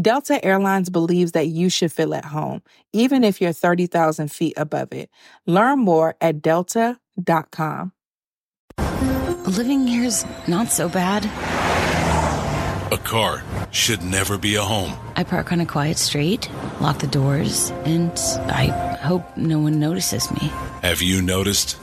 Delta Airlines believes that you should feel at home, even if you're 30,000 feet above it. Learn more at delta.com. Living here's not so bad. A car should never be a home. I park on a quiet street, lock the doors, and I hope no one notices me. Have you noticed?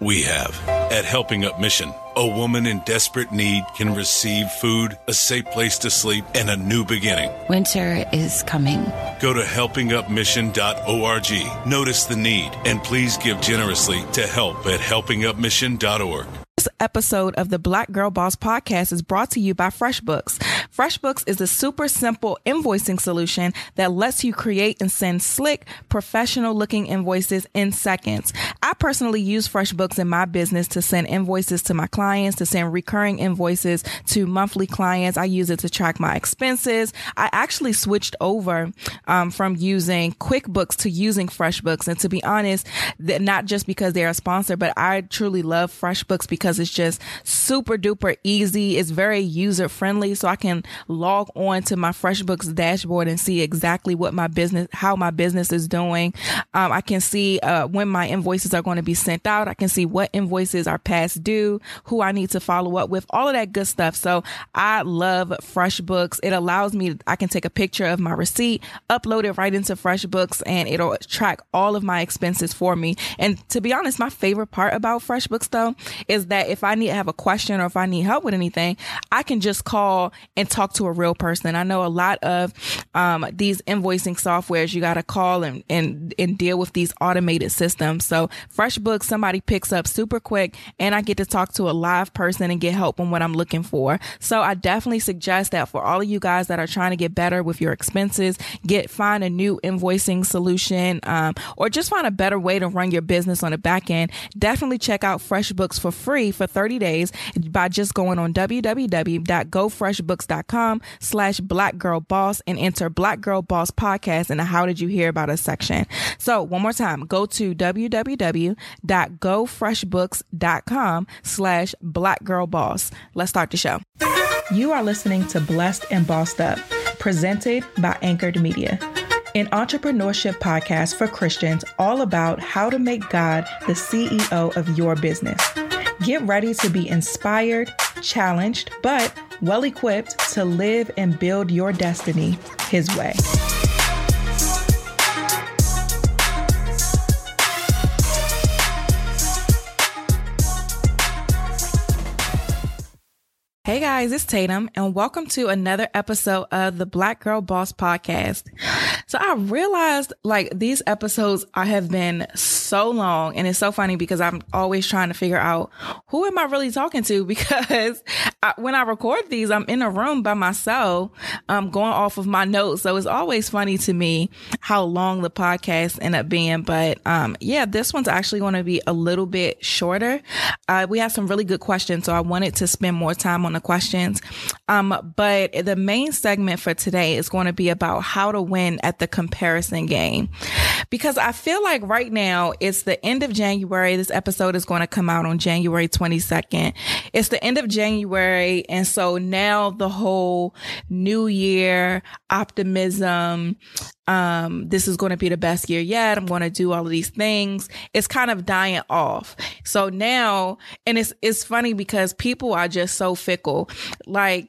We have. At Helping Up Mission, a woman in desperate need can receive food, a safe place to sleep, and a new beginning. Winter is coming. Go to helpingupmission.org. Notice the need and please give generously to help at helpingupmission.org. Episode of the Black Girl Boss podcast is brought to you by FreshBooks. FreshBooks is a super simple invoicing solution that lets you create and send slick, professional looking invoices in seconds. I personally use FreshBooks in my business to send invoices to my clients, to send recurring invoices to monthly clients. I use it to track my expenses. I actually switched over um, from using QuickBooks to using FreshBooks. And to be honest, not just because they're a sponsor, but I truly love FreshBooks because it's just super duper easy. It's very user friendly. So I can log on to my FreshBooks dashboard and see exactly what my business, how my business is doing. Um, I can see uh, when my invoices are going to be sent out. I can see what invoices are past due, who I need to follow up with, all of that good stuff. So I love FreshBooks. It allows me, I can take a picture of my receipt, upload it right into FreshBooks, and it'll track all of my expenses for me. And to be honest, my favorite part about FreshBooks though is that if I need to have a question or if I need help with anything, I can just call and talk to a real person. I know a lot of um, these invoicing softwares, you got to call and, and, and deal with these automated systems. So FreshBooks, somebody picks up super quick and I get to talk to a live person and get help on what I'm looking for. So I definitely suggest that for all of you guys that are trying to get better with your expenses, get, find a new invoicing solution, um, or just find a better way to run your business on the back end. Definitely check out FreshBooks for free for 30 days by just going on www.gofreshbooks.com slash black girl boss and enter black girl boss podcast in the how did you hear about us section. So one more time, go to www.gofreshbooks.com slash black girl boss. Let's start the show. You are listening to Blessed and Bossed Up, presented by Anchored Media an entrepreneurship podcast for Christians all about how to make God the CEO of your business. Get ready to be inspired, challenged, but well equipped to live and build your destiny His way. Hey guys, it's Tatum, and welcome to another episode of the Black Girl Boss Podcast. So I realized like these episodes I have been so long and it's so funny because I'm always trying to figure out who am I really talking to because I, when I record these, I'm in a room by myself, um, going off of my notes. So it's always funny to me how long the podcast end up being. But, um, yeah, this one's actually going to be a little bit shorter. Uh, we have some really good questions. So I wanted to spend more time on questions. Um, but the main segment for today is going to be about how to win at the comparison game. Because I feel like right now it's the end of January. This episode is going to come out on January 22nd. It's the end of January. And so now the whole new year optimism, um, this is going to be the best year yet. I'm going to do all of these things. It's kind of dying off. So now, and it's, it's funny because people are just so fickle. Like,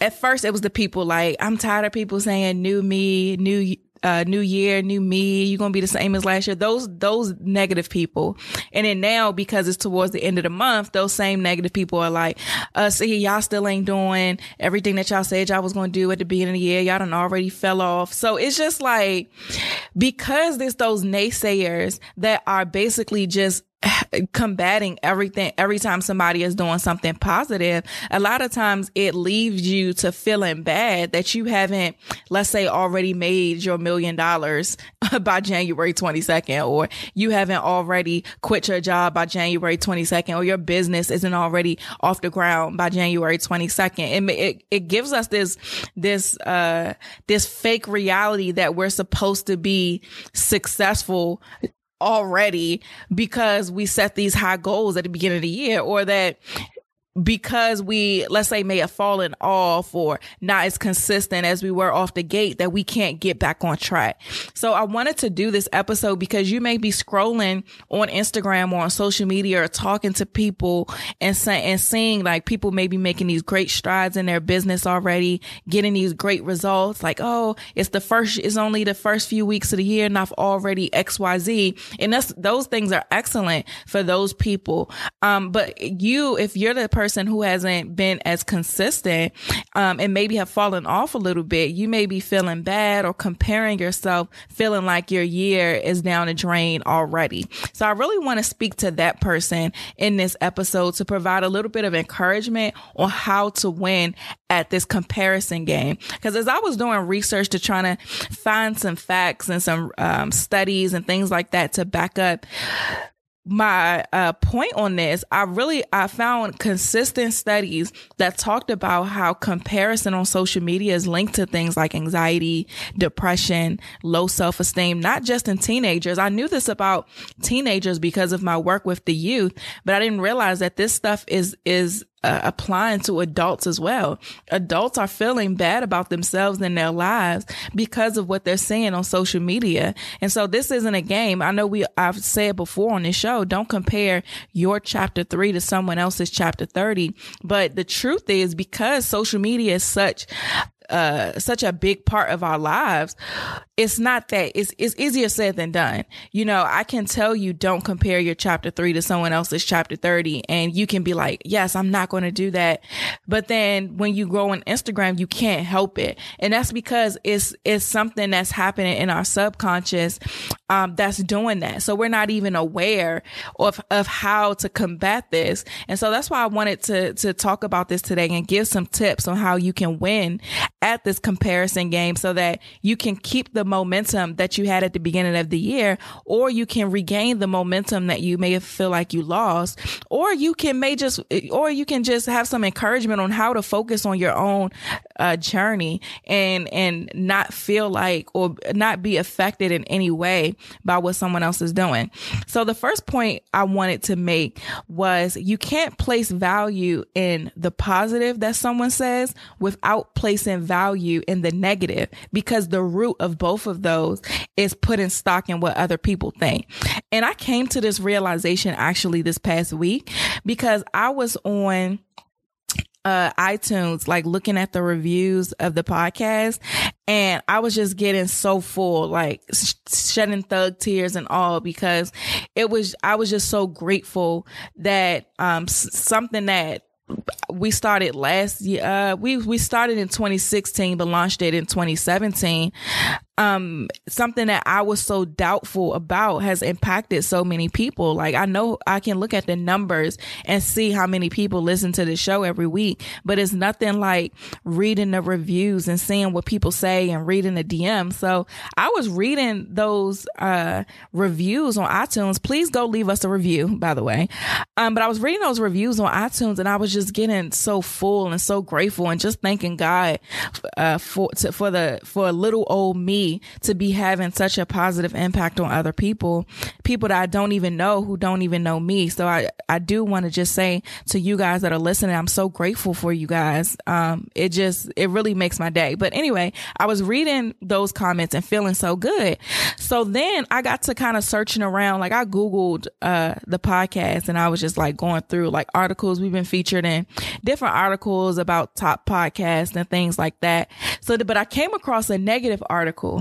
at first it was the people like, I'm tired of people saying new me, new uh, new year, new me, you're to be the same as last year. Those, those negative people. And then now, because it's towards the end of the month, those same negative people are like, uh, see, y'all still ain't doing everything that y'all said y'all was to do at the beginning of the year. Y'all done already fell off. So it's just like, because there's those naysayers that are basically just combating everything every time somebody is doing something positive a lot of times it leaves you to feeling bad that you haven't let's say already made your million dollars by January 22nd or you haven't already quit your job by January 22nd or your business isn't already off the ground by January 22nd it it, it gives us this this uh this fake reality that we're supposed to be successful already because we set these high goals at the beginning of the year or that because we, let's say, may have fallen off or not as consistent as we were off the gate, that we can't get back on track. So I wanted to do this episode because you may be scrolling on Instagram or on social media or talking to people and say, and seeing like people may be making these great strides in their business already, getting these great results. Like, oh, it's the first, it's only the first few weeks of the year and I've already X, Y, Z. And that's, those things are excellent for those people. Um, but you, if you're the person person who hasn't been as consistent um, and maybe have fallen off a little bit, you may be feeling bad or comparing yourself, feeling like your year is down the drain already. So I really want to speak to that person in this episode to provide a little bit of encouragement on how to win at this comparison game. Because as I was doing research to try to find some facts and some um, studies and things like that to back up my uh, point on this, I really I found consistent studies that talked about how comparison on social media is linked to things like anxiety, depression, low self esteem, not just in teenagers. I knew this about teenagers because of my work with the youth, but I didn't realize that this stuff is is uh, applying to adults as well. Adults are feeling bad about themselves and their lives because of what they're seeing on social media. And so this isn't a game. I know we, I've said before on this show, don't compare your chapter three to someone else's chapter 30. But the truth is because social media is such uh, such a big part of our lives, it's not that it's, it's easier said than done. You know, I can tell you don't compare your chapter three to someone else's chapter 30 and you can be like, yes, I'm not going to do that. But then when you grow on Instagram, you can't help it. And that's because it's, it's something that's happening in our subconscious, um, that's doing that. So we're not even aware of, of how to combat this. And so that's why I wanted to, to talk about this today and give some tips on how you can win at this comparison game so that you can keep the momentum that you had at the beginning of the year, or you can regain the momentum that you may feel like you lost, or you can may just, or you can just have some encouragement on how to focus on your own uh, journey and, and not feel like or not be affected in any way by what someone else is doing. So the first point I wanted to make was you can't place value in the positive that someone says without placing value in the negative because the root of both of those is putting stock in what other people think. And I came to this realization actually this past week because I was on uh, iTunes, like looking at the reviews of the podcast, and I was just getting so full, like sh- shedding thug tears and all because it was, I was just so grateful that, um, s- something that we started last year. Uh, we we started in 2016, but launched it in 2017 um, something that I was so doubtful about has impacted so many people. Like I know I can look at the numbers and see how many people listen to the show every week, but it's nothing like reading the reviews and seeing what people say and reading the DM. So I was reading those, uh, reviews on iTunes. Please go leave us a review, by the way. Um, but I was reading those reviews on iTunes and I was just getting so full and so grateful and just thanking God, uh, for, to, for the, for a little old me to be having such a positive impact on other people, people that I don't even know who don't even know me. So I, I do want to just say to you guys that are listening, I'm so grateful for you guys. Um, it just, it really makes my day. But anyway, I was reading those comments and feeling so good. So then I got to kind of searching around, like I Googled, uh, the podcast and I was just like going through like articles we've been featured in different articles about top podcasts and things like that. So, but I came across a negative article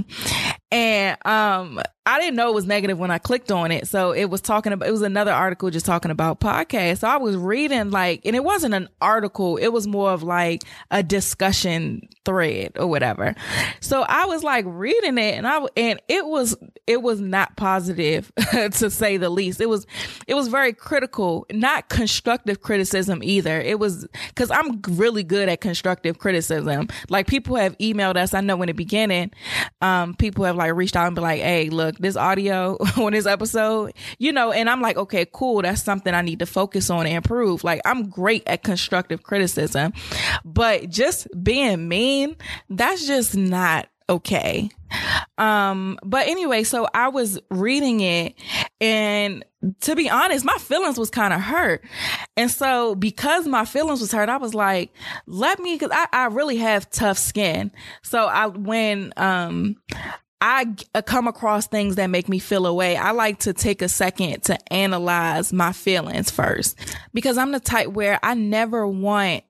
and um I didn't know it was negative when I clicked on it. So it was talking about, it was another article just talking about podcasts. So I was reading like, and it wasn't an article. It was more of like a discussion thread or whatever. So I was like reading it and I, and it was, it was not positive to say the least. It was, it was very critical, not constructive criticism either. It was, cause I'm really good at constructive criticism. Like people have emailed us. I know in the beginning, um, people have like reached out and be like, Hey, look, this audio on this episode, you know, and I'm like, okay, cool. That's something I need to focus on and improve. Like I'm great at constructive criticism, but just being mean, that's just not okay. Um, but anyway, so I was reading it and to be honest, my feelings was kind of hurt. And so because my feelings was hurt, I was like, let me, cause I, I really have tough skin. So I, when, um, I uh, come across things that make me feel away. I like to take a second to analyze my feelings first because I'm the type where I never want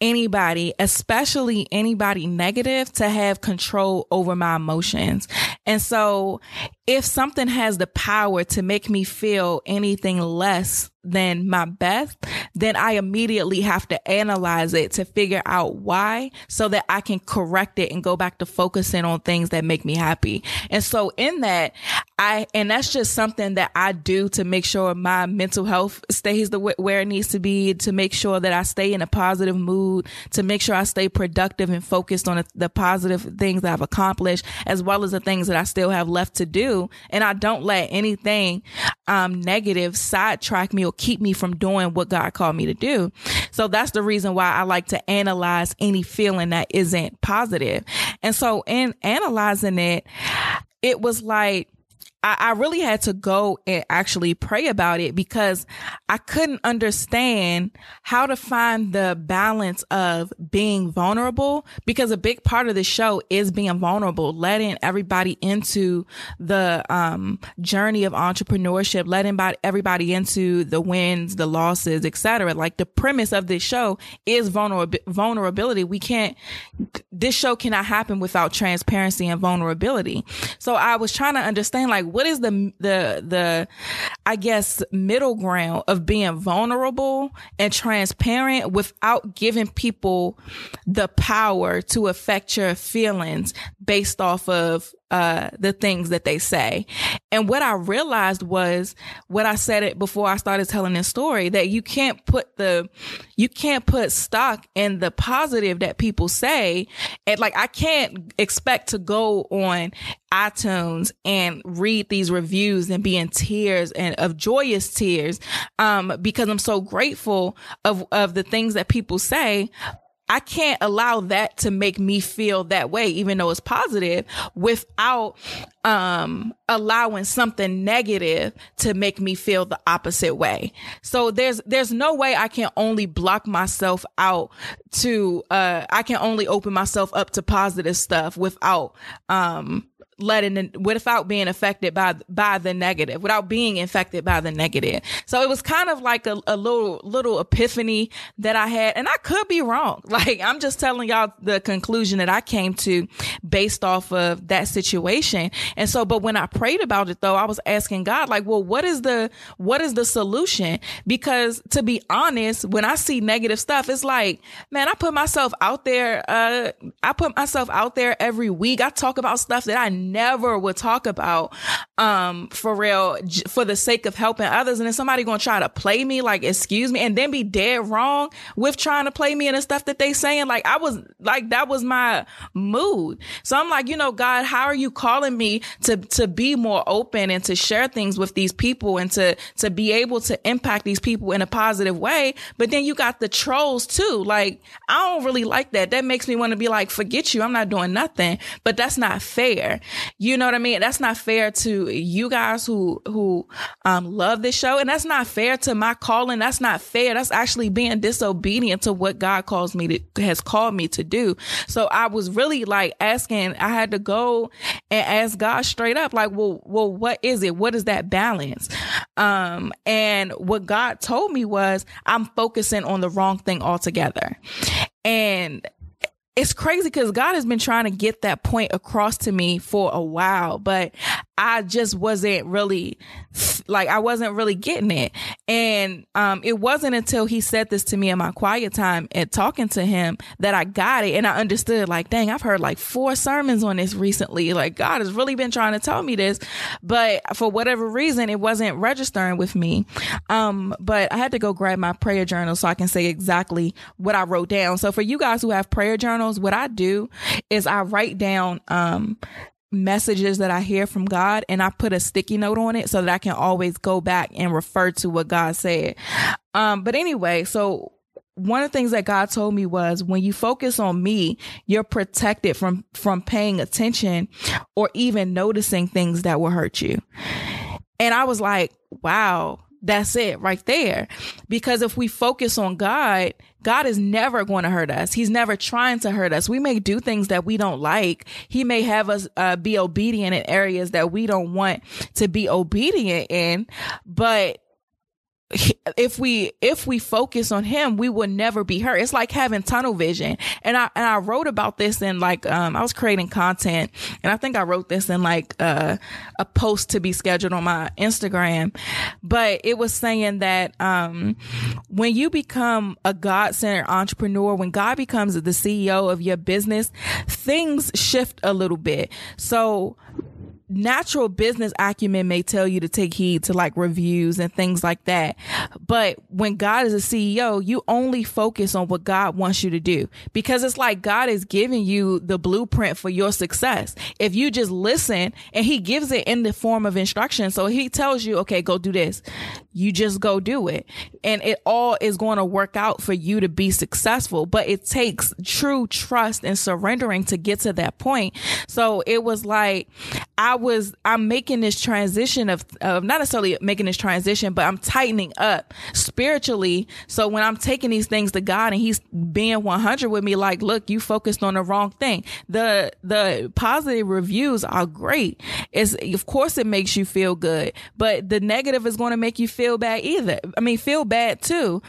anybody, especially anybody negative to have control over my emotions. And so if something has the power to make me feel anything less than my best, then I immediately have to analyze it to figure out why so that I can correct it and go back to focusing on things that make me happy. And so in that, I, and that's just something that I do to make sure my mental health stays the where it needs to be, to make sure that I stay in a positive mood, to make sure I stay productive and focused on the positive things that I've accomplished, as well as the things that I still have left to do. And I don't let anything, um, negative sidetrack me keep me from doing what God called me to do. So that's the reason why I like to analyze any feeling that isn't positive. And so in analyzing it, it was like, I, I really had to go and actually pray about it because I couldn't understand how to find the balance of being vulnerable because a big part of the show is being vulnerable, letting everybody into the um, journey of entrepreneurship, letting everybody into the wins, the losses, etc. Like the premise of this show is vulnerab- vulnerability. We can't, this show cannot happen without transparency and vulnerability. So I was trying to understand like what is the the the I guess middle ground of being vulnerable and transparent without giving people the power to affect your feelings based off of uh, the things that they say. And what I realized was what I said it before I started telling this story that you can't put the, you can't put stock in the positive that people say. And like, I can't expect to go on iTunes and read these reviews and be in tears and of joyous tears, um, because I'm so grateful of, of the things that people say. I can't allow that to make me feel that way, even though it's positive without, um, allowing something negative to make me feel the opposite way. So there's, there's no way I can only block myself out to, uh, I can only open myself up to positive stuff without, um, letting without being affected by by the negative without being infected by the negative. So it was kind of like a, a little little epiphany that i had. And i could be wrong. Like i'm just telling y'all the conclusion that i came to based off of that situation. And so but when i prayed about it though i was asking god like well what is the what is the solution? Because to be honest when i see negative stuff it's like man i put myself out there uh i put myself out there every week. I talk about stuff that i never would talk about um for real j- for the sake of helping others. And then somebody gonna try to play me like excuse me and then be dead wrong with trying to play me and the stuff that they saying like i was like that was my mood. So i'm like you know god how are you calling me to to be more open and to share things with these people and to to be able to impact these people in a positive way? But then you got the trolls too. Like i don't really like that. That makes me want to be like forget you i'm not doing nothing. But that's not fair you know what i mean that's not fair to you guys who who um, love this show, and that's not fair to my calling. That's not fair. That's actually being disobedient to what God calls me to has called me to do. So I was really like asking. I had to go and ask God straight up, like, well, well, what is it? What is that balance? Um, and what God told me was, I'm focusing on the wrong thing altogether. And it's crazy because God has been trying to get that point across to me for a while, but I just wasn't really like I wasn't really getting it. And um it wasn't until he said this to me in my quiet time and talking to him that I got it and I understood like dang, I've heard like four sermons on this recently. Like God has really been trying to tell me this, but for whatever reason it wasn't registering with me. Um but I had to go grab my prayer journal so I can say exactly what I wrote down. So for you guys who have prayer journals, what I do is I write down um messages that I hear from God and I put a sticky note on it so that I can always go back and refer to what God said. Um, but anyway, so one of the things that God told me was when you focus on me, you're protected from, from paying attention or even noticing things that will hurt you. And I was like, wow, that's it right there. Because if we focus on God, God is never going to hurt us. He's never trying to hurt us. We may do things that we don't like. He may have us uh, be obedient in areas that we don't want to be obedient in, but if we if we focus on him we will never be hurt. It's like having tunnel vision. And i and i wrote about this in like um i was creating content and i think i wrote this in like uh, a post to be scheduled on my instagram. But it was saying that um when you become a god-centered entrepreneur when god becomes the ceo of your business things shift a little bit. So natural business acumen may tell you to take heed to like reviews and things like that. But when God is a CEO, you only focus on what God wants you to do because it's like God is giving you the blueprint for your success. If you just listen and he gives it in the form of instruction. So he tells you, okay, go do this. You just go do it. And it all is going to work out for you to be successful, but it takes true trust and surrendering to get to that point. So it was like, I was I'm making this transition of of not necessarily making this transition, but I'm tightening up spiritually. So when I'm taking these things to God and He's being 100 with me, like, look, you focused on the wrong thing. The the positive reviews are great. It's of course it makes you feel good, but the negative is going to make you feel bad either. I mean, feel bad too.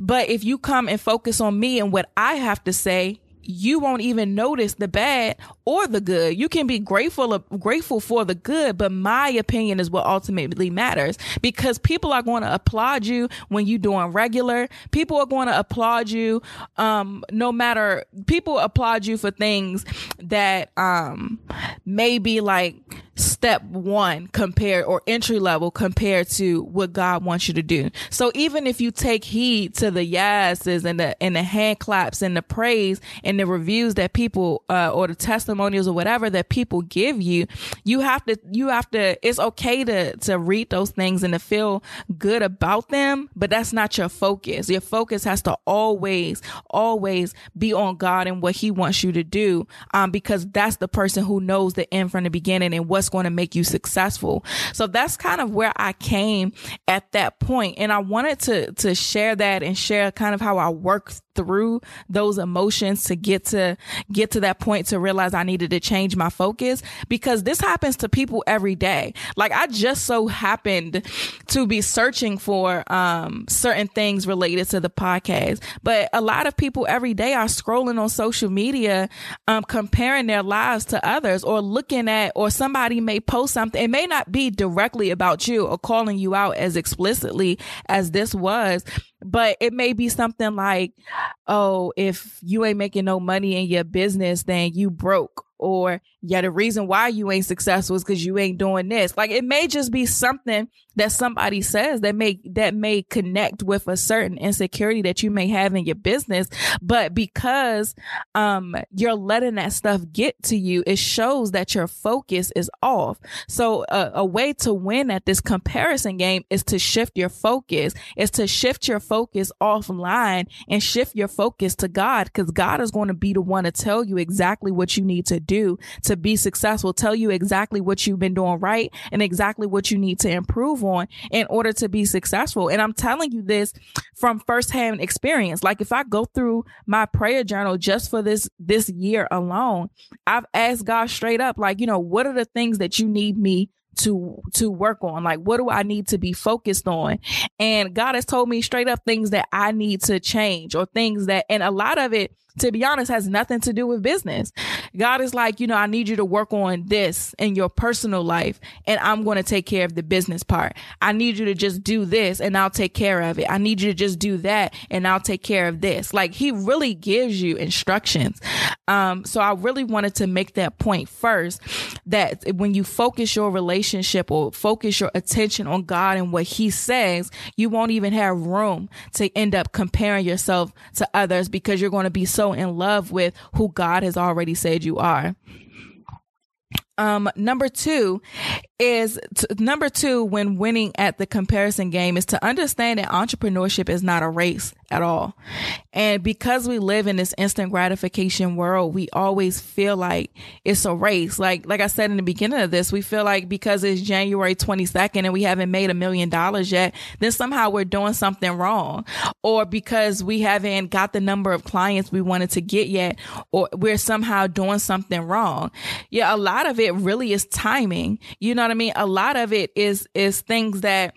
But if you come and focus on me and what I have to say, you won't even notice the bad or the good. You can be grateful grateful for the good, but my opinion is what ultimately matters because people are going to applaud you when you're doing regular. People are going to applaud you um no matter people applaud you for things that um maybe like step one compared or entry level compared to what God wants you to do. So even if you take heed to the yeses and the and the hand claps and the praise and the reviews that people uh, or the testimonials or whatever that people give you, you have to you have to it's okay to to read those things and to feel good about them, but that's not your focus. Your focus has to always always be on God and what he wants you to do um because that's the person who knows the end from the beginning and what's going to make you successful. So that's kind of where I came at that point. And I wanted to, to share that and share kind of how I work through those emotions to get to get to that point to realize I needed to change my focus because this happens to people every day. Like I just so happened to be searching for um, certain things related to the podcast, but a lot of people every day are scrolling on social media, um, comparing their lives to others or looking at or somebody may post something. It may not be directly about you or calling you out as explicitly as this was, but it may be something like, oh, if you ain't making no money in your business, then you broke or yeah, the reason why you ain't successful is because you ain't doing this. Like it may just be something that somebody says that may that may connect with a certain insecurity that you may have in your business, but because um you're letting that stuff get to you, it shows that your focus is off. So uh, a way to win at this comparison game is to shift your focus, is to shift your focus offline and shift your focus to God because God is going to be the one to tell you exactly what you need to do to be successful, tell you exactly what you've been doing right and exactly what you need to improve on in order to be successful. And I'm telling you this from firsthand experience. Like if I go through my prayer journal just for this, this year alone, I've asked God straight up, like, you know, what are the things that you need me to to work on? Like what do i need to be focused on? And god has told me straight up things that i need to change or things that and a lot of it to be honest, has nothing to do with business. God is like, you know, I need you to work on this in your personal life and I'm going to take care of the business part. I need you to just do this and I'll take care of it. I need you to just do that and I'll take care of this. Like he really gives you instructions. Um, so I really wanted to make that point first that when you focus your relationship or focus your attention on God and what he says, you won't even have room to end up comparing yourself to others because you're going to be so in love with who God has already said you are. Um, number two is t- number two when winning at the comparison game is to understand that entrepreneurship is not a race at all. And because we live in this instant gratification world, we always feel like it's a race. Like, like I said in the beginning of this, we feel like because it's January 22nd and we haven't made a million dollars yet, then somehow we're doing something wrong. Or because we haven't got the number of clients we wanted to get yet, or we're somehow doing something wrong. Yeah, a lot of it really is timing. You know what I mean? A lot of it is is things that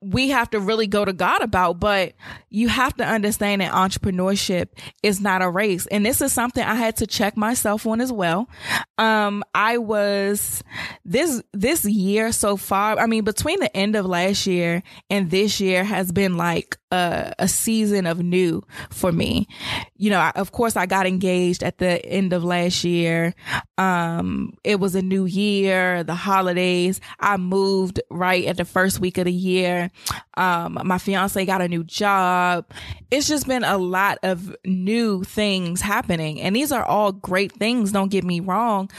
we have to really go to God about, but you have to understand that entrepreneurship is not a race. And this is something I had to check myself on as well. Um, I was this, this year so far, I mean, between the end of last year and this year has been like a, a season of new for me. You know, I, of course I got engaged at the end of last year. Um, it was a new year, the holidays. I moved right at the first week of the year. Um, my fiance got a new job. It's just been a lot of new things happening. And these are all great things. Don't get me wrong,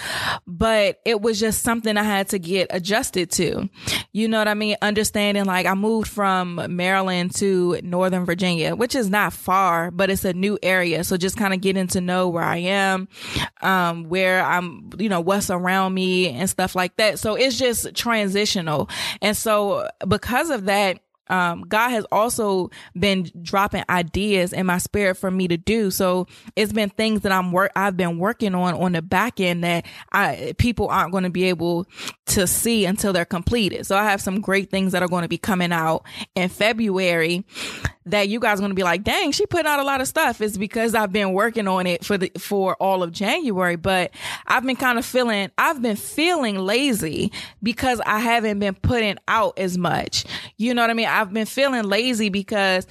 but it was just something I had to get adjusted to. You know what I mean? Understanding like I moved from Maryland to Northern Virginia, which is not far, but it's a new area. So just kind of getting to know where I am, um, where I'm, you know, what's around me and stuff like that. So it's just transitional. And so because of that, um, God has also been dropping ideas in my spirit for me to do. So it's been things that I'm work, I've been working on on the back end that I, people aren't going to be able to see until they're completed. So I have some great things that are going to be coming out in February that you guys are going to be like, dang, she put out a lot of stuff. It's because I've been working on it for the, for all of January, but I've been kind of feeling, I've been feeling lazy because I haven't been putting out as much. You know what I mean? I've been feeling lazy because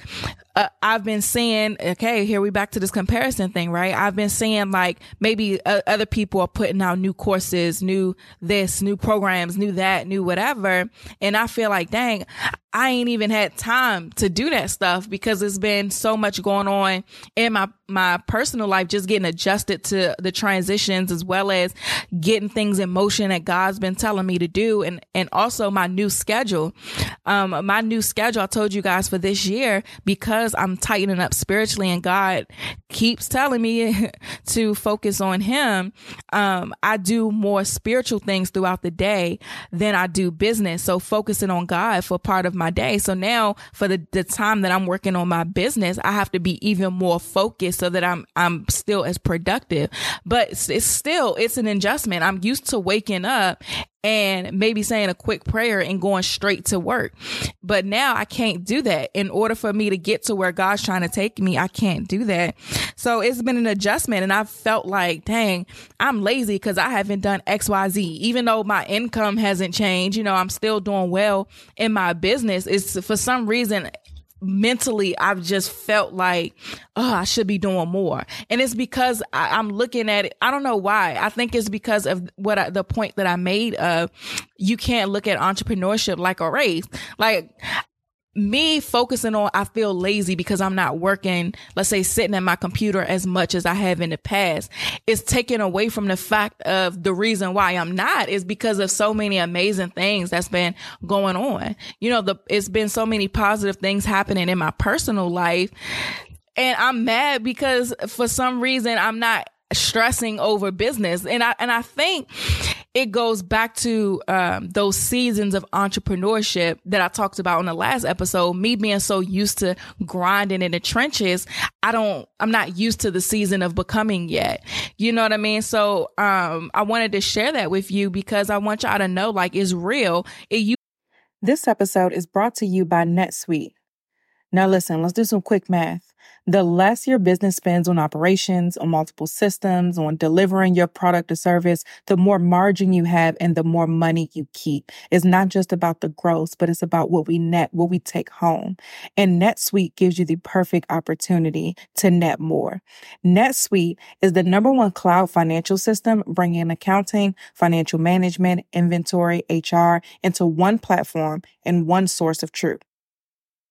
uh, I've been seeing, okay, here we back to this comparison thing, right? I've been seeing like maybe uh, other people are putting out new courses, new this, new programs, new that, new whatever. And I feel like, dang, I ain't even had time to do that stuff because it's been so much going on in my my personal life, just getting adjusted to the transitions as well as getting things in motion that God's been telling me to do, and and also my new schedule. Um, my new schedule I told you guys for this year because I'm tightening up spiritually, and God keeps telling me to focus on Him. Um, I do more spiritual things throughout the day than I do business. So focusing on God for part of my day. So now for the, the time that I'm working on my business, I have to be even more focused so that I'm, I'm still as productive, but it's, still, it's an adjustment. I'm used to waking up and maybe saying a quick prayer and going straight to work. But now I can't do that. In order for me to get to where God's trying to take me, I can't do that. So it's been an adjustment and I felt like, dang, I'm lazy because I haven't done XYZ. Even though my income hasn't changed, you know, I'm still doing well in my business. It's for some reason mentally I've just felt like, oh, I should be doing more. And it's because I, am looking at it. I don't know why. I think it's because of what I, the point that I made of you can't look at entrepreneurship like a race. Like me focusing on I feel lazy because I'm not working, let's say sitting at my computer as much as I have in the past, is taken away from the fact of the reason why I'm not is because of so many amazing things that's been going on. You know, the it's been so many positive things happening in my personal life. And I'm mad because for some reason I'm not stressing over business. And I and I think it goes back to um, those seasons of entrepreneurship that I talked about on the last episode. Me being so used to grinding in the trenches, I don't, I'm not used to the season of becoming yet. You know what I mean? So um, I wanted to share that with you because I want y'all to know, like, it's real. It, you- this episode is brought to you by NetSuite. Now, listen, let's do some quick math the less your business spends on operations, on multiple systems, on delivering your product or service, the more margin you have and the more money you keep. It's not just about the gross, but it's about what we net, what we take home. And NetSuite gives you the perfect opportunity to net more. NetSuite is the number one cloud financial system bringing accounting, financial management, inventory, HR into one platform and one source of truth.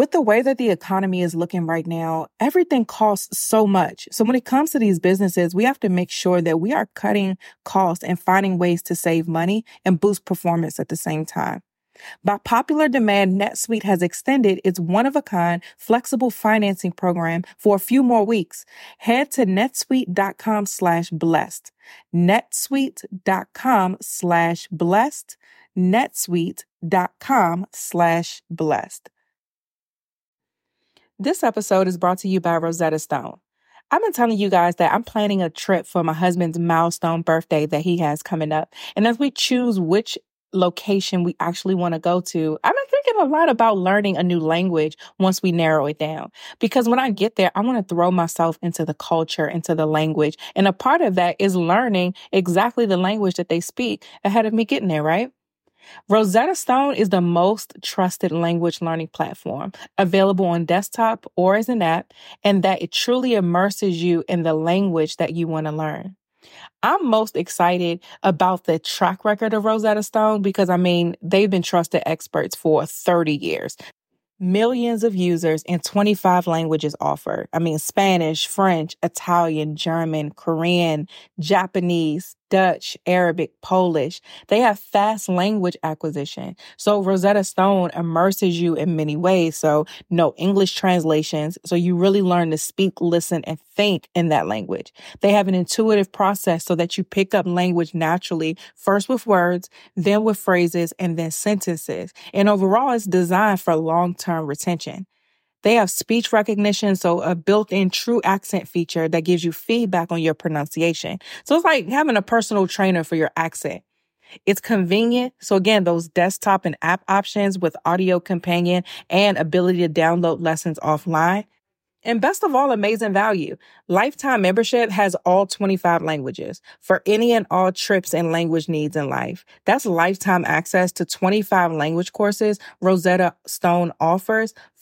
with the way that the economy is looking right now, everything costs so much. So when it comes to these businesses, we have to make sure that we are cutting costs and finding ways to save money and boost performance at the same time. By popular demand, NetSuite has extended its one of a kind flexible financing program for a few more weeks. Head to netsuite.com slash blessed. netsuite.com slash blessed. netsuite.com slash blessed. This episode is brought to you by Rosetta Stone. I've been telling you guys that I'm planning a trip for my husband's milestone birthday that he has coming up. And as we choose which location we actually want to go to, I've been thinking a lot about learning a new language once we narrow it down. Because when I get there, I want to throw myself into the culture, into the language. And a part of that is learning exactly the language that they speak ahead of me getting there, right? Rosetta Stone is the most trusted language learning platform available on desktop or as an app, and that it truly immerses you in the language that you want to learn. I'm most excited about the track record of Rosetta Stone because I mean, they've been trusted experts for 30 years millions of users in 25 languages offered. I mean, Spanish, French, Italian, German, Korean, Japanese, Dutch, Arabic, Polish. They have fast language acquisition. So Rosetta Stone immerses you in many ways. So no English translations. So you really learn to speak, listen, and think in that language. They have an intuitive process so that you pick up language naturally, first with words, then with phrases, and then sentences. And overall, it's designed for long-term retention. They have speech recognition, so a built-in true accent feature that gives you feedback on your pronunciation. So it's like having a personal trainer for your accent. It's convenient. So again, those desktop and app options with audio companion and ability to download lessons offline. And best of all, amazing value. Lifetime membership has all 25 languages for any and all trips and language needs in life. That's lifetime access to 25 language courses Rosetta Stone offers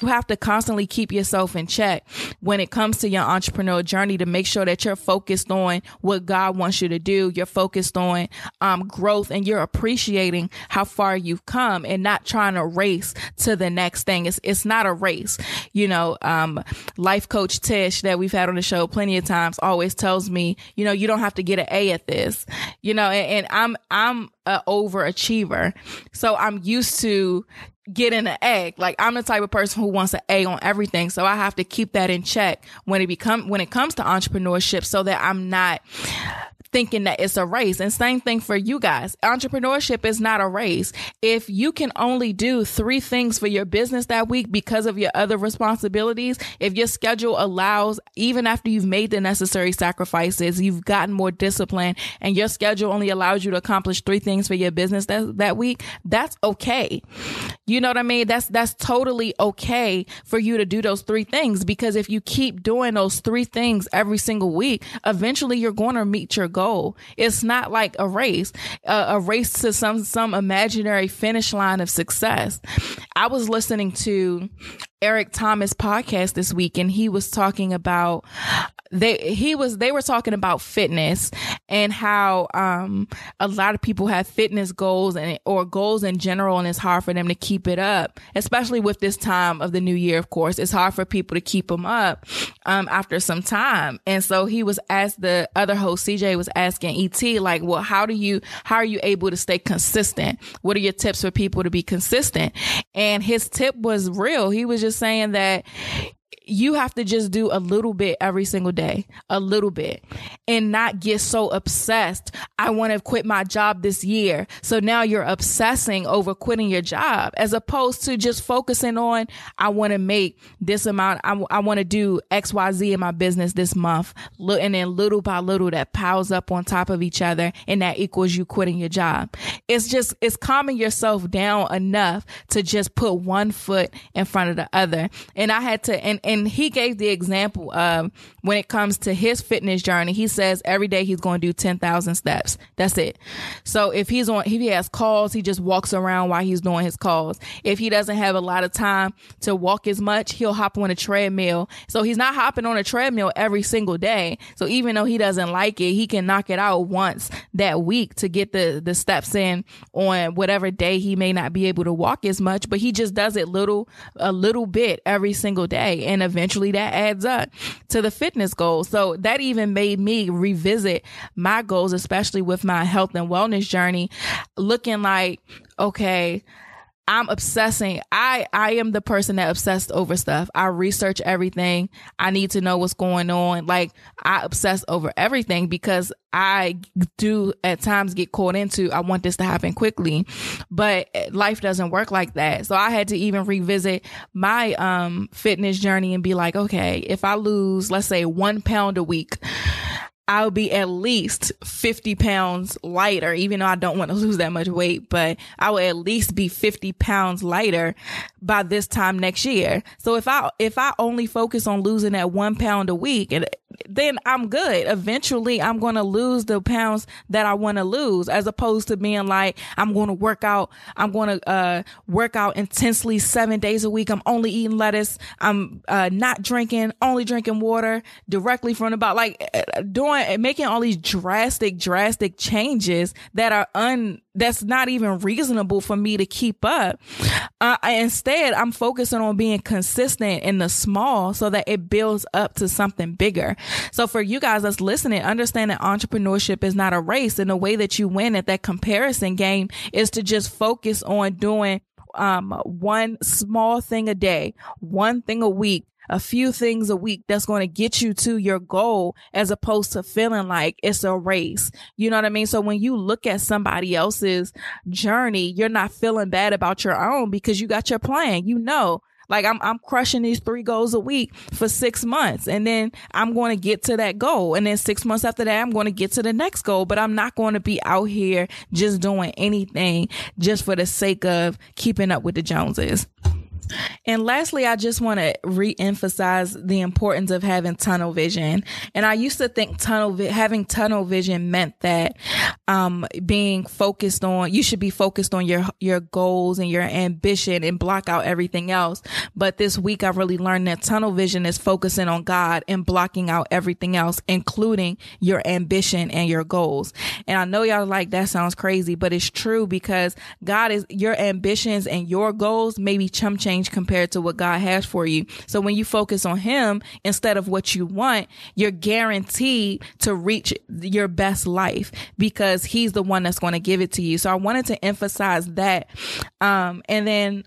You have to constantly keep yourself in check when it comes to your entrepreneurial journey to make sure that you're focused on what God wants you to do. You're focused on um, growth and you're appreciating how far you've come and not trying to race to the next thing. It's, it's not a race. You know, um, life coach Tish that we've had on the show plenty of times always tells me, you know, you don't have to get an A at this, you know, and, and I'm, I'm a overachiever. So I'm used to getting an A. Like I'm the type of person who wants an A on everything. So I have to keep that in check when it become when it comes to entrepreneurship so that I'm not thinking that it's a race. And same thing for you guys. Entrepreneurship is not a race. If you can only do three things for your business that week because of your other responsibilities, if your schedule allows, even after you've made the necessary sacrifices, you've gotten more discipline and your schedule only allows you to accomplish three things for your business that, that week, that's okay. You know what I mean? That's, that's totally okay for you to do those three things because if you keep doing those three things every single week, eventually you're going to meet your goal goal. It's not like a race, a race to some some imaginary finish line of success. I was listening to Eric Thomas podcast this week and he was talking about they he was they were talking about fitness and how um a lot of people have fitness goals and or goals in general and it's hard for them to keep it up especially with this time of the new year of course. It's hard for people to keep them up um after some time. And so he was asked the other host CJ was asking ET like well how do you how are you able to stay consistent? What are your tips for people to be consistent? And his tip was real. He was just saying that you have to just do a little bit every single day, a little bit, and not get so obsessed. I want to quit my job this year. So now you're obsessing over quitting your job as opposed to just focusing on, I want to make this amount. I, I want to do X, Y, Z in my business this month. And then little by little that piles up on top of each other and that equals you quitting your job. It's just, it's calming yourself down enough to just put one foot in front of the other. And I had to, and, and he gave the example of when it comes to his fitness journey, he says every day he's going to do 10,000 steps. That's it. So if he's on, if he has calls, he just walks around while he's doing his calls. If he doesn't have a lot of time to walk as much, he'll hop on a treadmill. So he's not hopping on a treadmill every single day. So even though he doesn't like it, he can knock it out once that week to get the, the steps in on whatever day he may not be able to walk as much, but he just does it little, a little bit every single day. And eventually that adds up to the fitness goals. So that even made me revisit my goals, especially with my health and wellness journey, looking like, okay, I'm obsessing. I, I am the person that obsessed over stuff. I research everything. I need to know what's going on. Like I obsess over everything because I do at times get caught into, I want this to happen quickly, but life doesn't work like that. So I had to even revisit my, um, fitness journey and be like, okay, if I lose, let's say one pound a week, I'll be at least 50 pounds lighter, even though I don't want to lose that much weight, but I will at least be 50 pounds lighter by this time next year. So if I, if I only focus on losing that one pound a week, and then I'm good. Eventually I'm going to lose the pounds that I want to lose as opposed to being like, I'm going to work out. I'm going to, uh, work out intensely seven days a week. I'm only eating lettuce. I'm, uh, not drinking, only drinking water directly from the bottle. Like uh, doing, making all these drastic, drastic changes that are un, that's not even reasonable for me to keep up. Uh, instead, I'm focusing on being consistent in the small so that it builds up to something bigger. So for you guys that's listening, understand that entrepreneurship is not a race and the way that you win at that comparison game is to just focus on doing um, one small thing a day, one thing a week a few things a week that's going to get you to your goal as opposed to feeling like it's a race. You know what I mean? So when you look at somebody else's journey, you're not feeling bad about your own because you got your plan. You know, like I'm, I'm crushing these three goals a week for six months and then I'm going to get to that goal. And then six months after that, I'm going to get to the next goal, but I'm not going to be out here just doing anything just for the sake of keeping up with the Joneses. And lastly, I just want to re-emphasize the importance of having tunnel vision. And I used to think tunnel vi- having tunnel vision meant that um, being focused on you should be focused on your your goals and your ambition and block out everything else. But this week, I really learned that tunnel vision is focusing on God and blocking out everything else, including your ambition and your goals. And I know y'all like that sounds crazy, but it's true because God is your ambitions and your goals may be chum change compared to what God has for you. So when you focus on Him instead of what you want, you're guaranteed to reach your best life because He's the one that's going to give it to you. So I wanted to emphasize that. Um, and then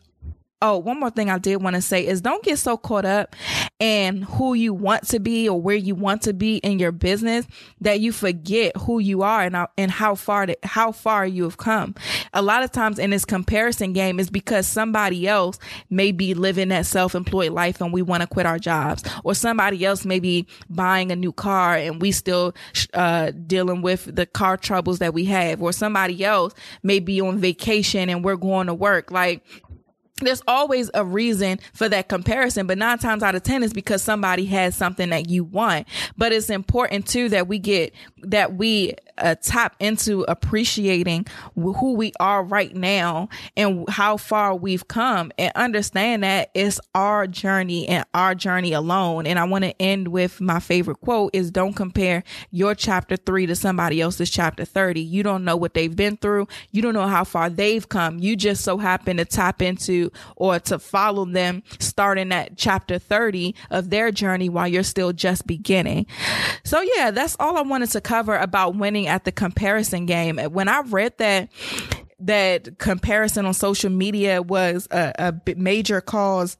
Oh, one more thing I did want to say is don't get so caught up in who you want to be or where you want to be in your business that you forget who you are and, and how far to, how far you have come. A lot of times in this comparison game is because somebody else may be living that self-employed life and we want to quit our jobs or somebody else may be buying a new car and we still uh, dealing with the car troubles that we have or somebody else may be on vacation and we're going to work. Like there's always a reason for that comparison, but nine times out of 10 is because somebody has something that you want. But it's important too that we get, that we uh, tap into appreciating who we are right now and how far we've come and understand that it's our journey and our journey alone. And I want to end with my favorite quote is don't compare your chapter three to somebody else's chapter 30. You don't know what they've been through. You don't know how far they've come. You just so happen to tap into or to follow them starting at chapter 30 of their journey while you're still just beginning. So yeah, that's all I wanted to cover about winning at the comparison game. When I read that, that comparison on social media was a, a major cause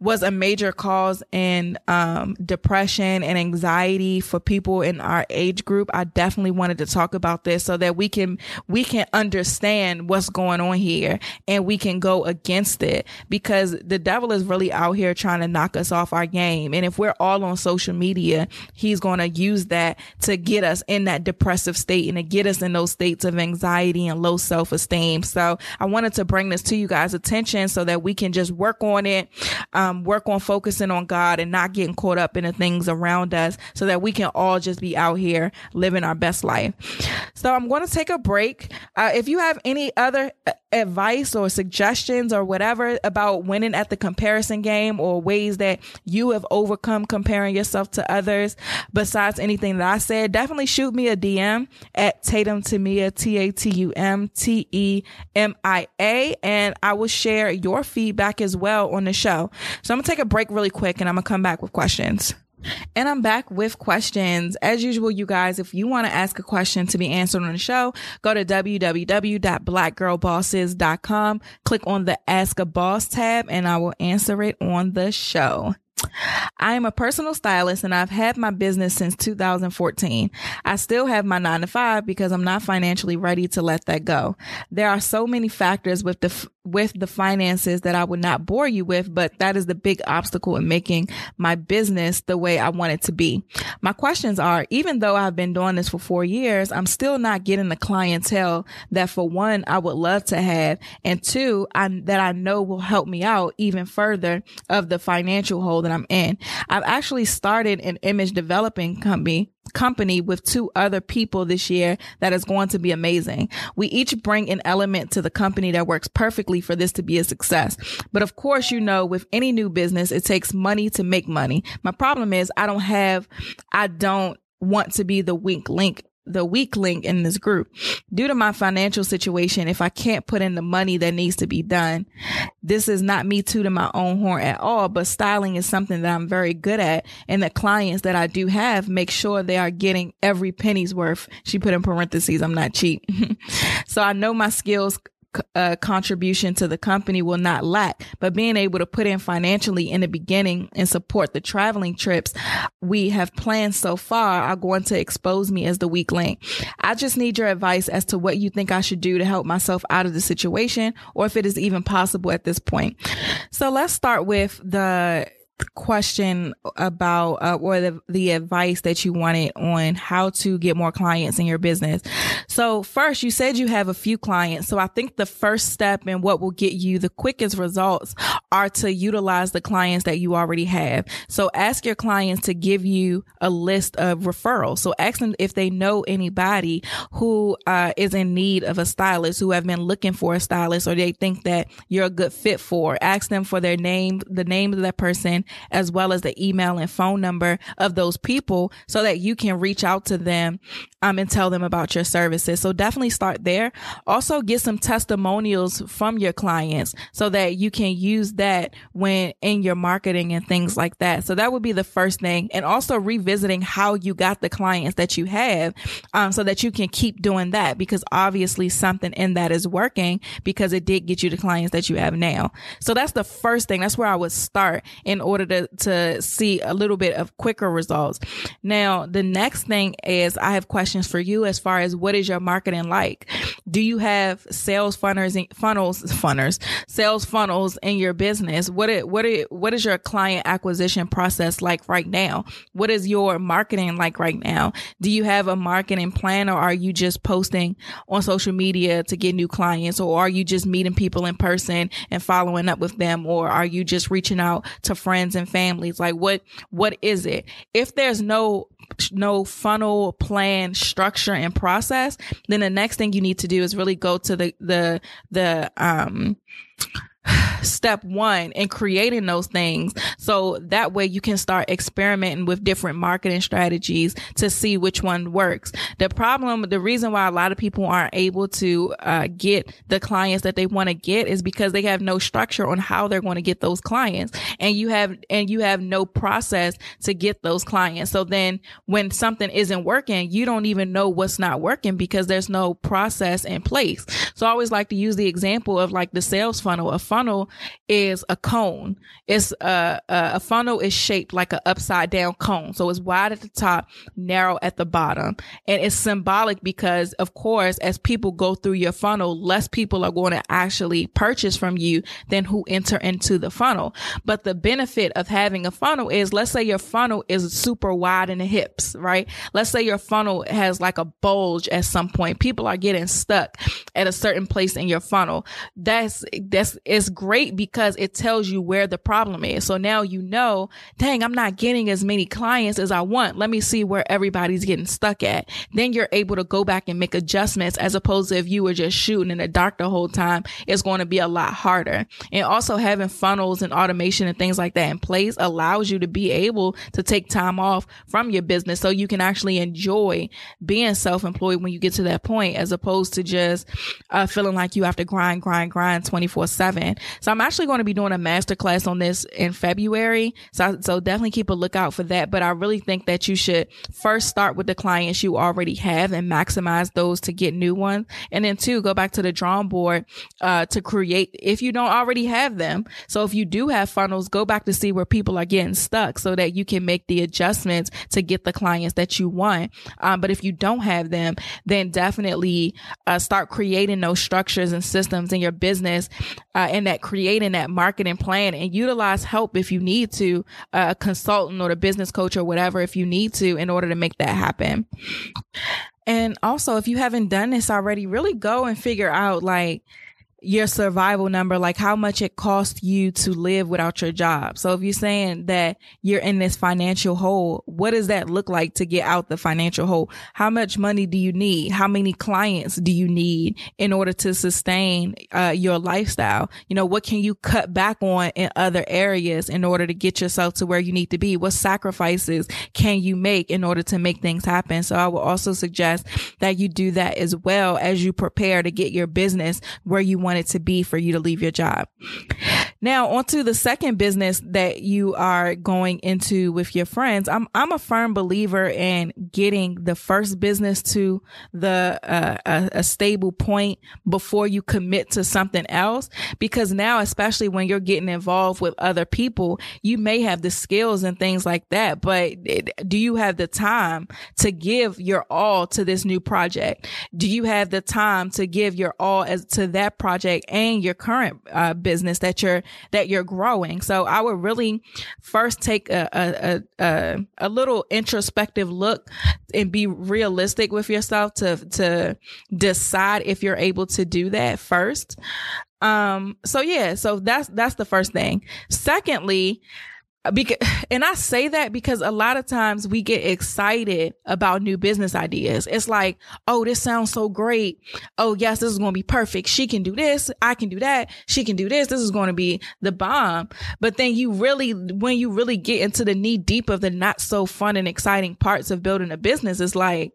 was a major cause in um, depression and anxiety for people in our age group. I definitely wanted to talk about this so that we can we can understand what's going on here and we can go against it because the devil is really out here trying to knock us off our game. And if we're all on social media, he's going to use that to get us in that depressive state and to get us in those states of anxiety and low self esteem. So I wanted to bring this to you guys' attention so that we can just work on it um, work on focusing on God and not getting caught up in the things around us so that we can all just be out here living our best life. So I'm going to take a break. Uh, if you have any other uh, advice or suggestions or whatever about winning at the comparison game or ways that you have overcome comparing yourself to others besides anything that I said, definitely shoot me a DM at Tatum Temia, T A T U M T E M I A, and I will share your feedback as well on the show. So I'm gonna take a break really quick and I'm gonna come back with questions. And I'm back with questions. As usual, you guys, if you want to ask a question to be answered on the show, go to www.blackgirlbosses.com, click on the Ask a Boss tab, and I will answer it on the show. I am a personal stylist and I've had my business since 2014. I still have my nine to five because I'm not financially ready to let that go. There are so many factors with the, with the finances that I would not bore you with, but that is the big obstacle in making my business the way I want it to be. My questions are, even though I've been doing this for four years, I'm still not getting the clientele that for one, I would love to have. And two, I, that I know will help me out even further of the financial hole that I'm in. I've actually started an image developing company company with two other people this year that is going to be amazing. We each bring an element to the company that works perfectly for this to be a success. But of course, you know, with any new business, it takes money to make money. My problem is I don't have, I don't want to be the weak link the weak link in this group. Due to my financial situation, if I can't put in the money that needs to be done, this is not me tooting my own horn at all, but styling is something that I'm very good at. And the clients that I do have make sure they are getting every penny's worth. She put in parentheses, I'm not cheap. so I know my skills uh, contribution to the company will not lack, but being able to put in financially in the beginning and support the traveling trips we have planned so far are going to expose me as the weak link. I just need your advice as to what you think I should do to help myself out of the situation or if it is even possible at this point. So let's start with the question about uh, or the, the advice that you wanted on how to get more clients in your business. So first, you said you have a few clients. So I think the first step and what will get you the quickest results are to utilize the clients that you already have. So ask your clients to give you a list of referrals. So ask them if they know anybody who uh, is in need of a stylist, who have been looking for a stylist, or they think that you're a good fit for. Ask them for their name, the name of that person, as well as the email and phone number of those people so that you can reach out to them um, and tell them about your services. So definitely start there. Also get some testimonials from your clients so that you can use that when in your marketing and things like that. So that would be the first thing. And also revisiting how you got the clients that you have um, so that you can keep doing that because obviously something in that is working because it did get you the clients that you have now. So that's the first thing. That's where I would start in order to, to see a little bit of quicker results. Now, the next thing is I have questions for you as far as what is your marketing like? Do you have sales funnels, funnels, funnels, sales funnels in your business? What it, what it, what is your client acquisition process like right now? What is your marketing like right now? Do you have a marketing plan or are you just posting on social media to get new clients or are you just meeting people in person and following up with them or are you just reaching out to friends and families? Like what, what is it? If there's no, no funnel plan structure and process, then the next thing you need to do is really go to the, the, the, um, step one in creating those things. So that way you can start experimenting with different marketing strategies to see which one works. The problem, the reason why a lot of people aren't able to uh, get the clients that they want to get is because they have no structure on how they're going to get those clients and you have, and you have no process to get those clients. So then when something isn't working, you don't even know what's not working because there's no process in place. So I always like to use the example of like the sales funnel. A funnel is a cone. It's a, a, funnel is shaped like an upside down cone. So it's wide at the top, narrow at the bottom. And it's symbolic because of course, as people go through your funnel, less people are going to actually purchase from you than who enter into the funnel. But the benefit of having a funnel is let's say your funnel is super wide in the hips, right? Let's say your funnel has like a bulge at some point. People are getting stuck at a certain place in your funnel. That's, that's, it's great because it tells you where the problem is. So now you know, dang, I'm not getting as many clients as I want. Let me see where everybody's getting stuck at. Then you're able to go back and make adjustments as opposed to if you were just shooting in the dark the whole time, it's going to be a lot harder. And also having funnels and automation and things like that in place allows you to be able to take time off from your business so you can actually enjoy being self-employed when you get to that point as opposed to just uh, feeling like you have to grind, grind, grind 24 seven. So I'm actually going to be doing a masterclass on this in February. So, so definitely keep a lookout for that. But I really think that you should first start with the clients you already have and maximize those to get new ones. And then two, go back to the drawing board, uh, to create if you don't already have them. So if you do have funnels, go back to see where people are getting stuck so that you can make the adjustments to get the clients that you want. Um, but if you don't have them, then definitely, uh, start creating those structures and systems in your business, uh, and that creating that marketing plan and utilize help if you need to, uh, a consultant or a business coach or whatever, if you need to, in order to make that happen. And also, if you haven't done this already, really go and figure out like, your survival number, like how much it costs you to live without your job. So if you're saying that you're in this financial hole, what does that look like to get out the financial hole? How much money do you need? How many clients do you need in order to sustain uh, your lifestyle? You know, what can you cut back on in other areas in order to get yourself to where you need to be? What sacrifices can you make in order to make things happen? So I will also suggest that you do that as well as you prepare to get your business where you want want it to be for you to leave your job. Now, onto the second business that you are going into with your friends. I'm I'm a firm believer in getting the first business to the uh, a, a stable point before you commit to something else. Because now, especially when you're getting involved with other people, you may have the skills and things like that, but do you have the time to give your all to this new project? Do you have the time to give your all as to that project and your current uh, business that you're that you're growing. So I would really first take a, a, a, a, little introspective look and be realistic with yourself to, to decide if you're able to do that first. Um, so yeah, so that's, that's the first thing. Secondly, because and I say that because a lot of times we get excited about new business ideas. It's like, oh, this sounds so great. Oh, yes, this is going to be perfect. She can do this. I can do that. She can do this. This is going to be the bomb. But then you really, when you really get into the knee deep of the not so fun and exciting parts of building a business, it's like,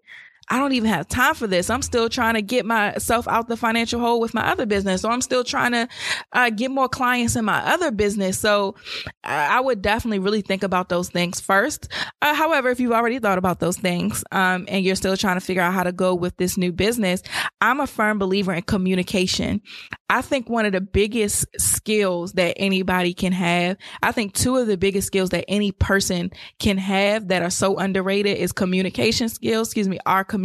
I don't even have time for this. I'm still trying to get myself out the financial hole with my other business. So I'm still trying to uh, get more clients in my other business. So I would definitely really think about those things first. Uh, however, if you've already thought about those things um, and you're still trying to figure out how to go with this new business, I'm a firm believer in communication. I think one of the biggest skills that anybody can have, I think two of the biggest skills that any person can have that are so underrated is communication skills, excuse me, communication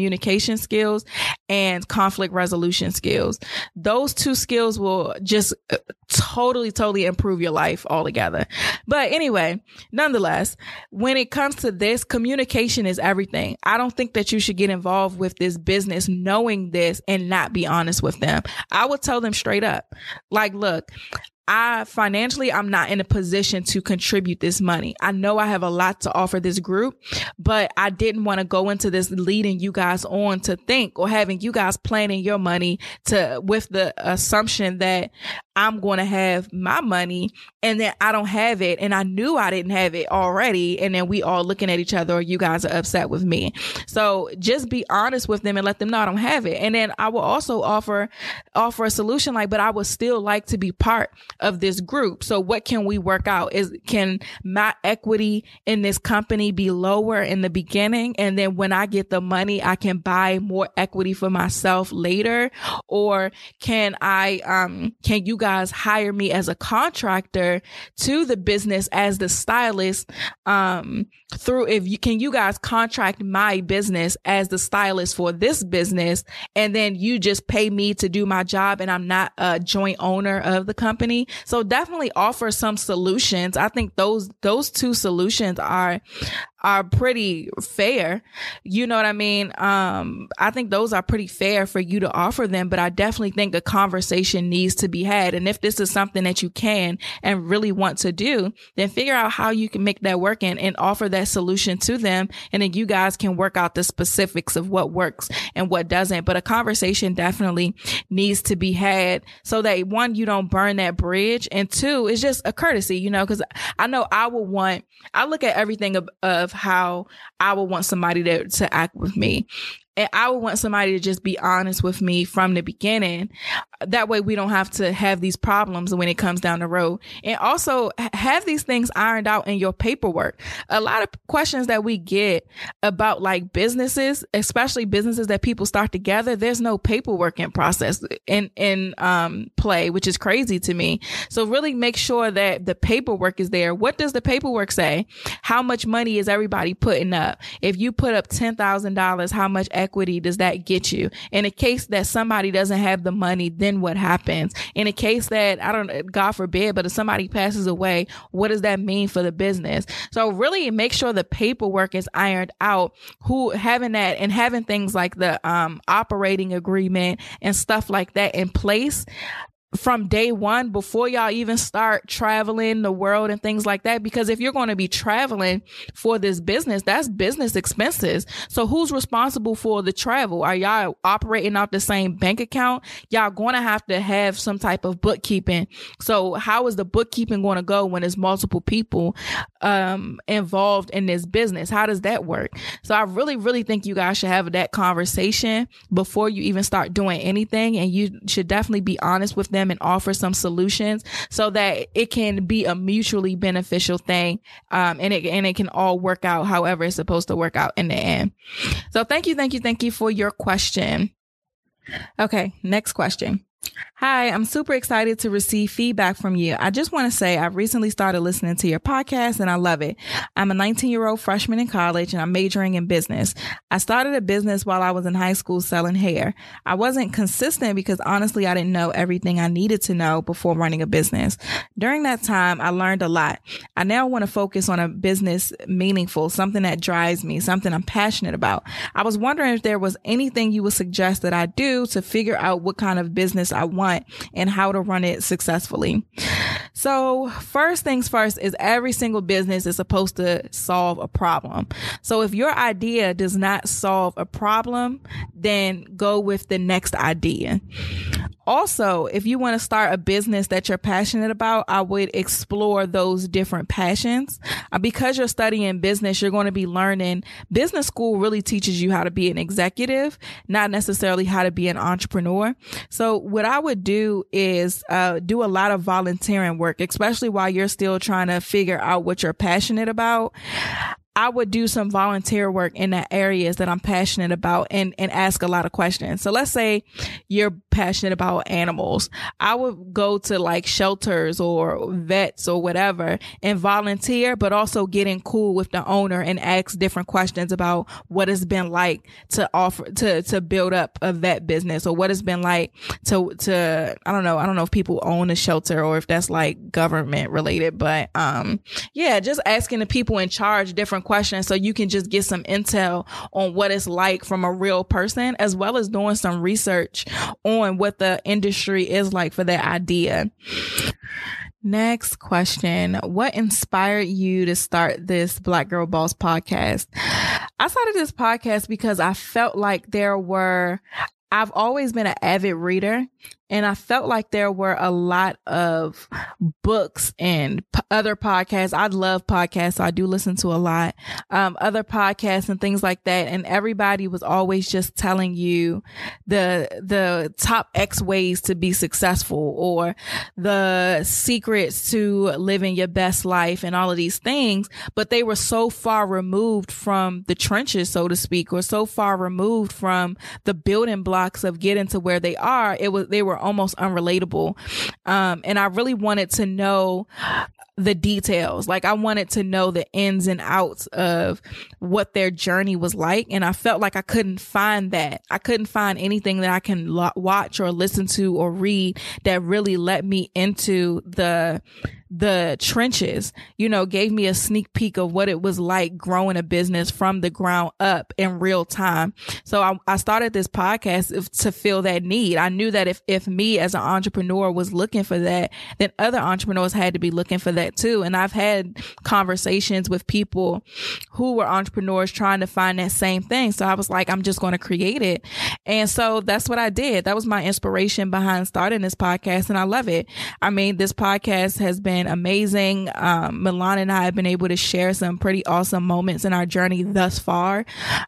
skills and conflict resolution skills. Those two skills will just uh, totally, totally improve your life altogether. But anyway, nonetheless, when it comes to this, communication is everything. I don't think that you should get involved with this business knowing this and not be honest with them. I would tell them straight up. Like, look, I financially, I'm not in a position to contribute this money. I know I have a lot to offer this group, but I didn't want to go into this leading you guys on to think or having you guys planning your money to with the assumption that I'm going to have my money and then I don't have it. And I knew I didn't have it already. And then we all looking at each other or you guys are upset with me. So just be honest with them and let them know I don't have it. And then I will also offer, offer a solution like, but I would still like to be part of this group. So what can we work out is can my equity in this company be lower in the beginning? And then when I get the money, I can buy more equity for myself later. Or can I, um, can you guys hire me as a contractor to the business as the stylist um through if you can you guys contract my business as the stylist for this business and then you just pay me to do my job and I'm not a joint owner of the company so definitely offer some solutions. I think those those two solutions are are pretty fair. You know what I mean? Um, I think those are pretty fair for you to offer them, but I definitely think a conversation needs to be had. And if this is something that you can and really want to do, then figure out how you can make that work and, and offer that solution to them. And then you guys can work out the specifics of what works and what doesn't. But a conversation definitely needs to be had so that one, you don't burn that bridge. And two, it's just a courtesy, you know, cause I know I would want, I look at everything of, of how I would want somebody to, to act with me. And I would want somebody to just be honest with me from the beginning. That way we don't have to have these problems when it comes down the road. And also have these things ironed out in your paperwork. A lot of questions that we get about like businesses, especially businesses that people start together, there's no paperwork in process in, in, um, play, which is crazy to me. So really make sure that the paperwork is there. What does the paperwork say? How much money is everybody putting up? If you put up $10,000, how much equity does that get you? In a case that somebody doesn't have the money, then what happens? In a case that, I don't, God forbid, but if somebody passes away, what does that mean for the business? So really make sure the paperwork is ironed out, who having that and having things like the, um, operating agreement and stuff like that in place from day one before y'all even start traveling the world and things like that. Because if you're going to be traveling for this business, that's business expenses. So who's responsible for the travel? Are y'all operating out the same bank account? Y'all going to have to have some type of bookkeeping. So how is the bookkeeping going to go when there's multiple people, um, involved in this business? How does that work? So I really, really think you guys should have that conversation before you even start doing anything. And you should definitely be honest with them them and offer some solutions so that it can be a mutually beneficial thing. Um, and it, and it can all work out however it's supposed to work out in the end. So thank you, thank you, thank you for your question. Okay. Next question. Hi, I'm super excited to receive feedback from you. I just want to say I've recently started listening to your podcast and I love it. I'm a 19 year old freshman in college and I'm majoring in business. I started a business while I was in high school selling hair. I wasn't consistent because honestly, I didn't know everything I needed to know before running a business. During that time, I learned a lot. I now want to focus on a business meaningful, something that drives me, something I'm passionate about. I was wondering if there was anything you would suggest that I do to figure out what kind of business I want and how to run it successfully. So first things first is every single business is supposed to solve a problem. So if your idea does not solve a problem, then go with the next idea. Also, if you want to start a business that you're passionate about, I would explore those different passions. Uh, because you're studying business, you're going to be learning business school really teaches you how to be an executive, not necessarily how to be an entrepreneur. So what I would do is uh, do a lot of volunteering work, especially while you're still trying to figure out what you're passionate about. I would do some volunteer work in the areas that I'm passionate about and, and ask a lot of questions. So let's say you're passionate about animals. I would go to like shelters or vets or whatever and volunteer, but also get in cool with the owner and ask different questions about what it's been like to offer, to, to build up a vet business or what it's been like to, to, I don't know. I don't know if people own a shelter or if that's like government related, but, um, yeah, just asking the people in charge different questions so you can just get some intel on what it's like from a real person, as well as doing some research on what the industry is like for that idea. Next question. What inspired you to start this Black Girl Boss podcast? I started this podcast because I felt like there were, I've always been an avid reader and I felt like there were a lot of books and p- other podcasts. I love podcasts, so I do listen to a lot. Um, other podcasts and things like that. And everybody was always just telling you the, the top X ways to be successful or the secrets to living your best life and all of these things. But they were so far removed from the trenches, so to speak, or so far removed from the building blocks of getting to where they are. It was, they were almost unrelatable. Um, and I really wanted to know the details. Like I wanted to know the ins and outs of what their journey was like. And I felt like I couldn't find that. I couldn't find anything that I can lo- watch or listen to or read that really let me into the the trenches, you know, gave me a sneak peek of what it was like growing a business from the ground up in real time. So I, I started this podcast to fill that need. I knew that if, if me as an entrepreneur was looking for that, then other entrepreneurs had to be looking for that too. And I've had conversations with people who were entrepreneurs trying to find that same thing. So I was like, I'm just going to create it. And so that's what I did. That was my inspiration behind starting this podcast. And I love it. I mean, this podcast has been been amazing. Um, Milan and I have been able to share some pretty awesome moments in our journey thus far.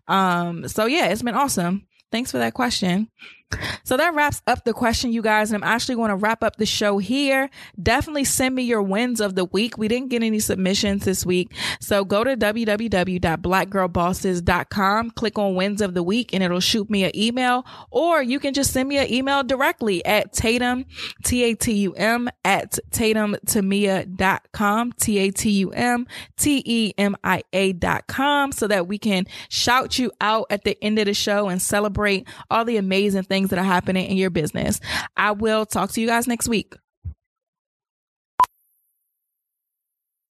Um, so yeah, it's been awesome. Thanks for that question. So that wraps up the question, you guys. And I'm actually going to wrap up the show here. Definitely send me your wins of the week. We didn't get any submissions this week. So go to www.blackgirlbosses.com, click on wins of the week, and it'll shoot me an email. Or you can just send me an email directly at Tatum, T A T U M, at tatumtemia.com, T A T U M T E M I A.com, so that we can shout you out at the end of the show and celebrate all the amazing things things that are happening in your business. I will talk to you guys next week.